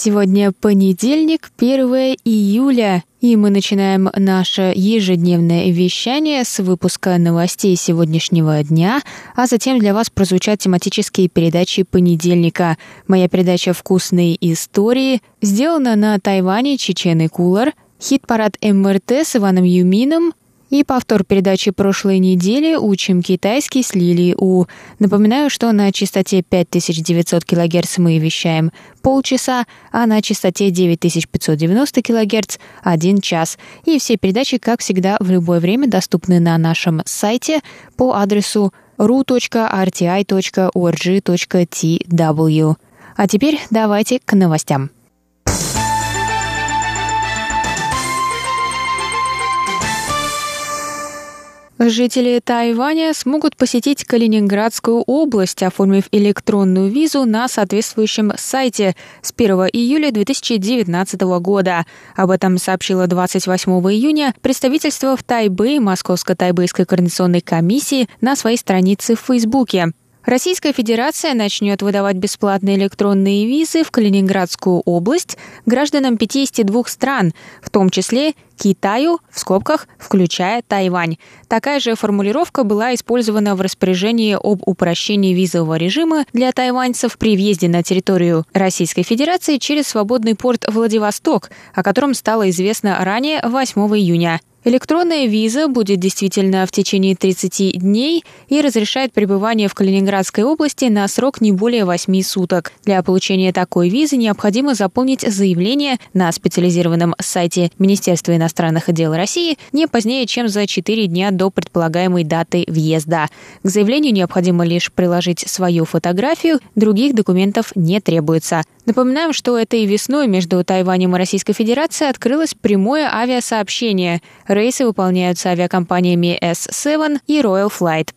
Сегодня понедельник, 1 июля, и мы начинаем наше ежедневное вещание с выпуска новостей сегодняшнего дня, а затем для вас прозвучат тематические передачи понедельника. Моя передача «Вкусные истории» сделана на Тайване Чечены Кулар, хит-парад МРТ с Иваном Юмином, и повтор передачи прошлой недели «Учим китайский» с Лилией У. Напоминаю, что на частоте 5900 кГц мы вещаем полчаса, а на частоте 9590 кГц – один час. И все передачи, как всегда, в любое время доступны на нашем сайте по адресу ru.rti.org.tw. А теперь давайте к новостям. Жители Тайваня смогут посетить Калининградскую область, оформив электронную визу на соответствующем сайте с 1 июля 2019 года. Об этом сообщило 28 июня представительство в Тайбэе Московско-Тайбэйской координационной комиссии на своей странице в Фейсбуке. Российская Федерация начнет выдавать бесплатные электронные визы в Калининградскую область гражданам 52 стран, в том числе Китаю, в скобках, включая Тайвань. Такая же формулировка была использована в распоряжении об упрощении визового режима для тайваньцев при въезде на территорию Российской Федерации через свободный порт Владивосток, о котором стало известно ранее 8 июня. Электронная виза будет действительно в течение 30 дней и разрешает пребывание в Калининградской области на срок не более 8 суток. Для получения такой визы необходимо заполнить заявление на специализированном сайте Министерства иностранных дел России не позднее, чем за 4 дня до предполагаемой даты въезда. К заявлению необходимо лишь приложить свою фотографию, других документов не требуется. Напоминаем, что этой весной между Тайванем и Российской Федерацией открылось прямое авиасообщение. Рейсы выполняются авиакомпаниями S7 и Royal Flight.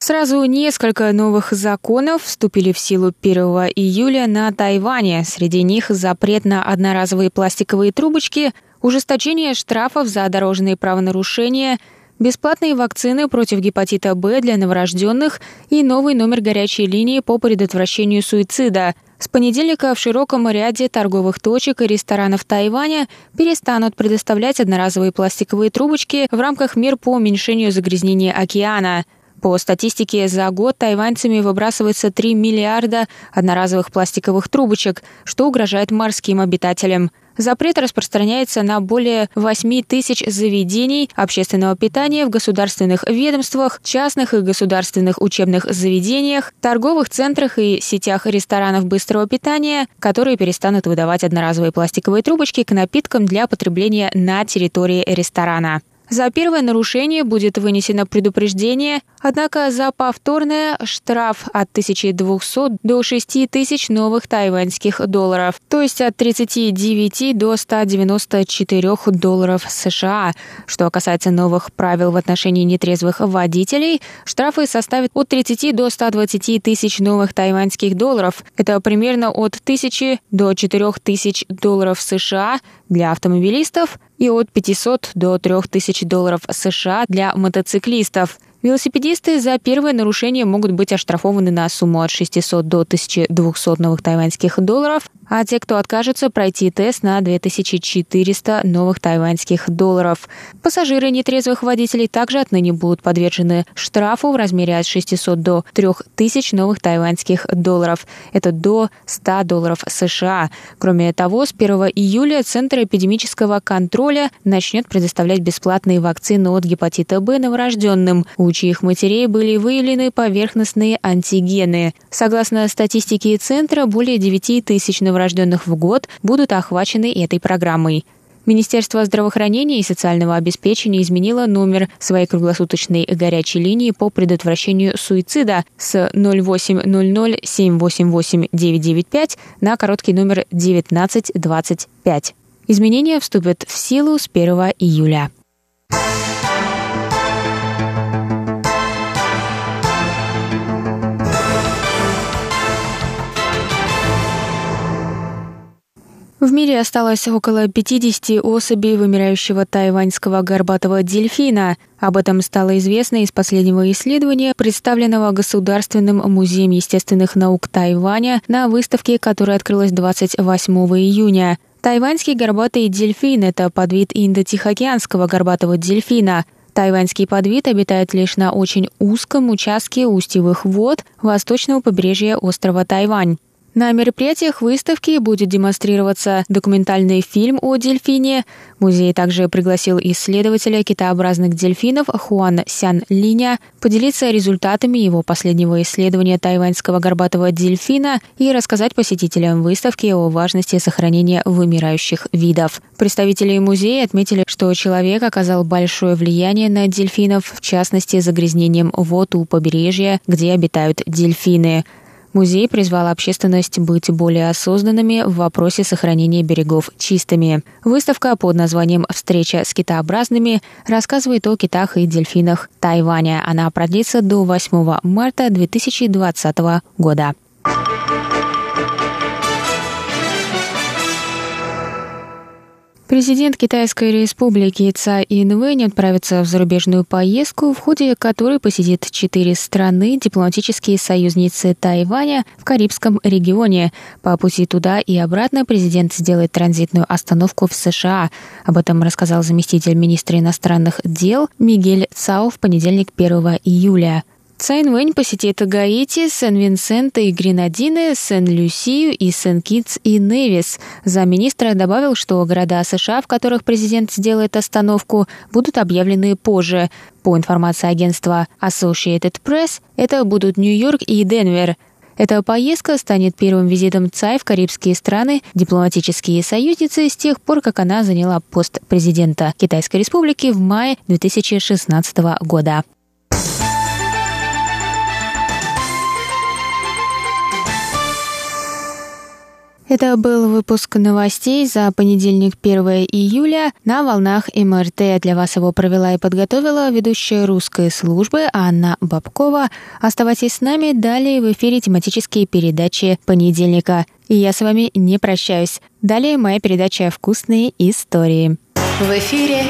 Сразу несколько новых законов вступили в силу 1 июля на Тайване. Среди них запрет на одноразовые пластиковые трубочки, ужесточение штрафов за дорожные правонарушения, бесплатные вакцины против гепатита Б для новорожденных и новый номер горячей линии по предотвращению суицида. С понедельника в широком ряде торговых точек и ресторанов Тайваня перестанут предоставлять одноразовые пластиковые трубочки в рамках мер по уменьшению загрязнения океана. По статистике, за год тайваньцами выбрасывается 3 миллиарда одноразовых пластиковых трубочек, что угрожает морским обитателям. Запрет распространяется на более 8 тысяч заведений общественного питания в государственных ведомствах, частных и государственных учебных заведениях, торговых центрах и сетях ресторанов быстрого питания, которые перестанут выдавать одноразовые пластиковые трубочки к напиткам для потребления на территории ресторана. За первое нарушение будет вынесено предупреждение, однако за повторное штраф от 1200 до 6000 новых тайваньских долларов, то есть от 39 до 194 долларов США. Что касается новых правил в отношении нетрезвых водителей, штрафы составят от 30 до 120 тысяч новых тайваньских долларов. Это примерно от 1000 до 4000 долларов США для автомобилистов и от 500 до 3000 долларов США для мотоциклистов. Велосипедисты за первое нарушение могут быть оштрафованы на сумму от 600 до 1200 новых тайваньских долларов, а те, кто откажется пройти тест на 2400 новых тайваньских долларов. Пассажиры нетрезвых водителей также отныне будут подвержены штрафу в размере от 600 до 3000 новых тайваньских долларов. Это до 100 долларов США. Кроме того, с 1 июля Центр эпидемического контроля начнет предоставлять бесплатные вакцины от гепатита Б новорожденным, у чьих матерей были выявлены поверхностные антигены. Согласно статистике Центра, более 9 тысяч новорожденных в год будут охвачены этой программой. Министерство здравоохранения и социального обеспечения изменило номер своей круглосуточной горячей линии по предотвращению суицида с 0800 788 995 на короткий номер 1925. Изменения вступят в силу с 1 июля. В мире осталось около 50 особей вымирающего тайваньского горбатого дельфина. Об этом стало известно из последнего исследования, представленного Государственным музеем естественных наук Тайваня на выставке, которая открылась 28 июня. Тайваньский горбатый дельфин – это подвид индо-тихоокеанского горбатого дельфина. Тайваньский подвид обитает лишь на очень узком участке устьевых вод восточного побережья острова Тайвань. На мероприятиях выставки будет демонстрироваться документальный фильм о дельфине. Музей также пригласил исследователя китообразных дельфинов Хуан Сян Линя поделиться результатами его последнего исследования тайваньского горбатого дельфина и рассказать посетителям выставки о важности сохранения вымирающих видов. Представители музея отметили, что человек оказал большое влияние на дельфинов, в частности, загрязнением вод у побережья, где обитают дельфины. Музей призвал общественность быть более осознанными в вопросе сохранения берегов чистыми. Выставка под названием «Встреча с китообразными» рассказывает о китах и дельфинах Тайваня. Она продлится до 8 марта 2020 года. Президент Китайской республики Цай Инвэнь отправится в зарубежную поездку, в ходе которой посетит четыре страны, дипломатические союзницы Тайваня в Карибском регионе. По пути туда и обратно президент сделает транзитную остановку в США. Об этом рассказал заместитель министра иностранных дел Мигель Цао в понедельник 1 июля. Цайн Вэнь посетит Гаити, Сен-Винсент и Гренадины, Сен-Люсию и Сен-Китс и Невис. Замминистра добавил, что города США, в которых президент сделает остановку, будут объявлены позже. По информации агентства Associated Press, это будут Нью-Йорк и Денвер. Эта поездка станет первым визитом Цай в карибские страны, дипломатические союзницы с тех пор, как она заняла пост президента Китайской Республики в мае 2016 года. Это был выпуск новостей за понедельник 1 июля на волнах МРТ. Для вас его провела и подготовила ведущая русской службы Анна Бабкова. Оставайтесь с нами, далее в эфире тематические передачи понедельника. И я с вами не прощаюсь. Далее моя передача «Вкусные истории». В эфире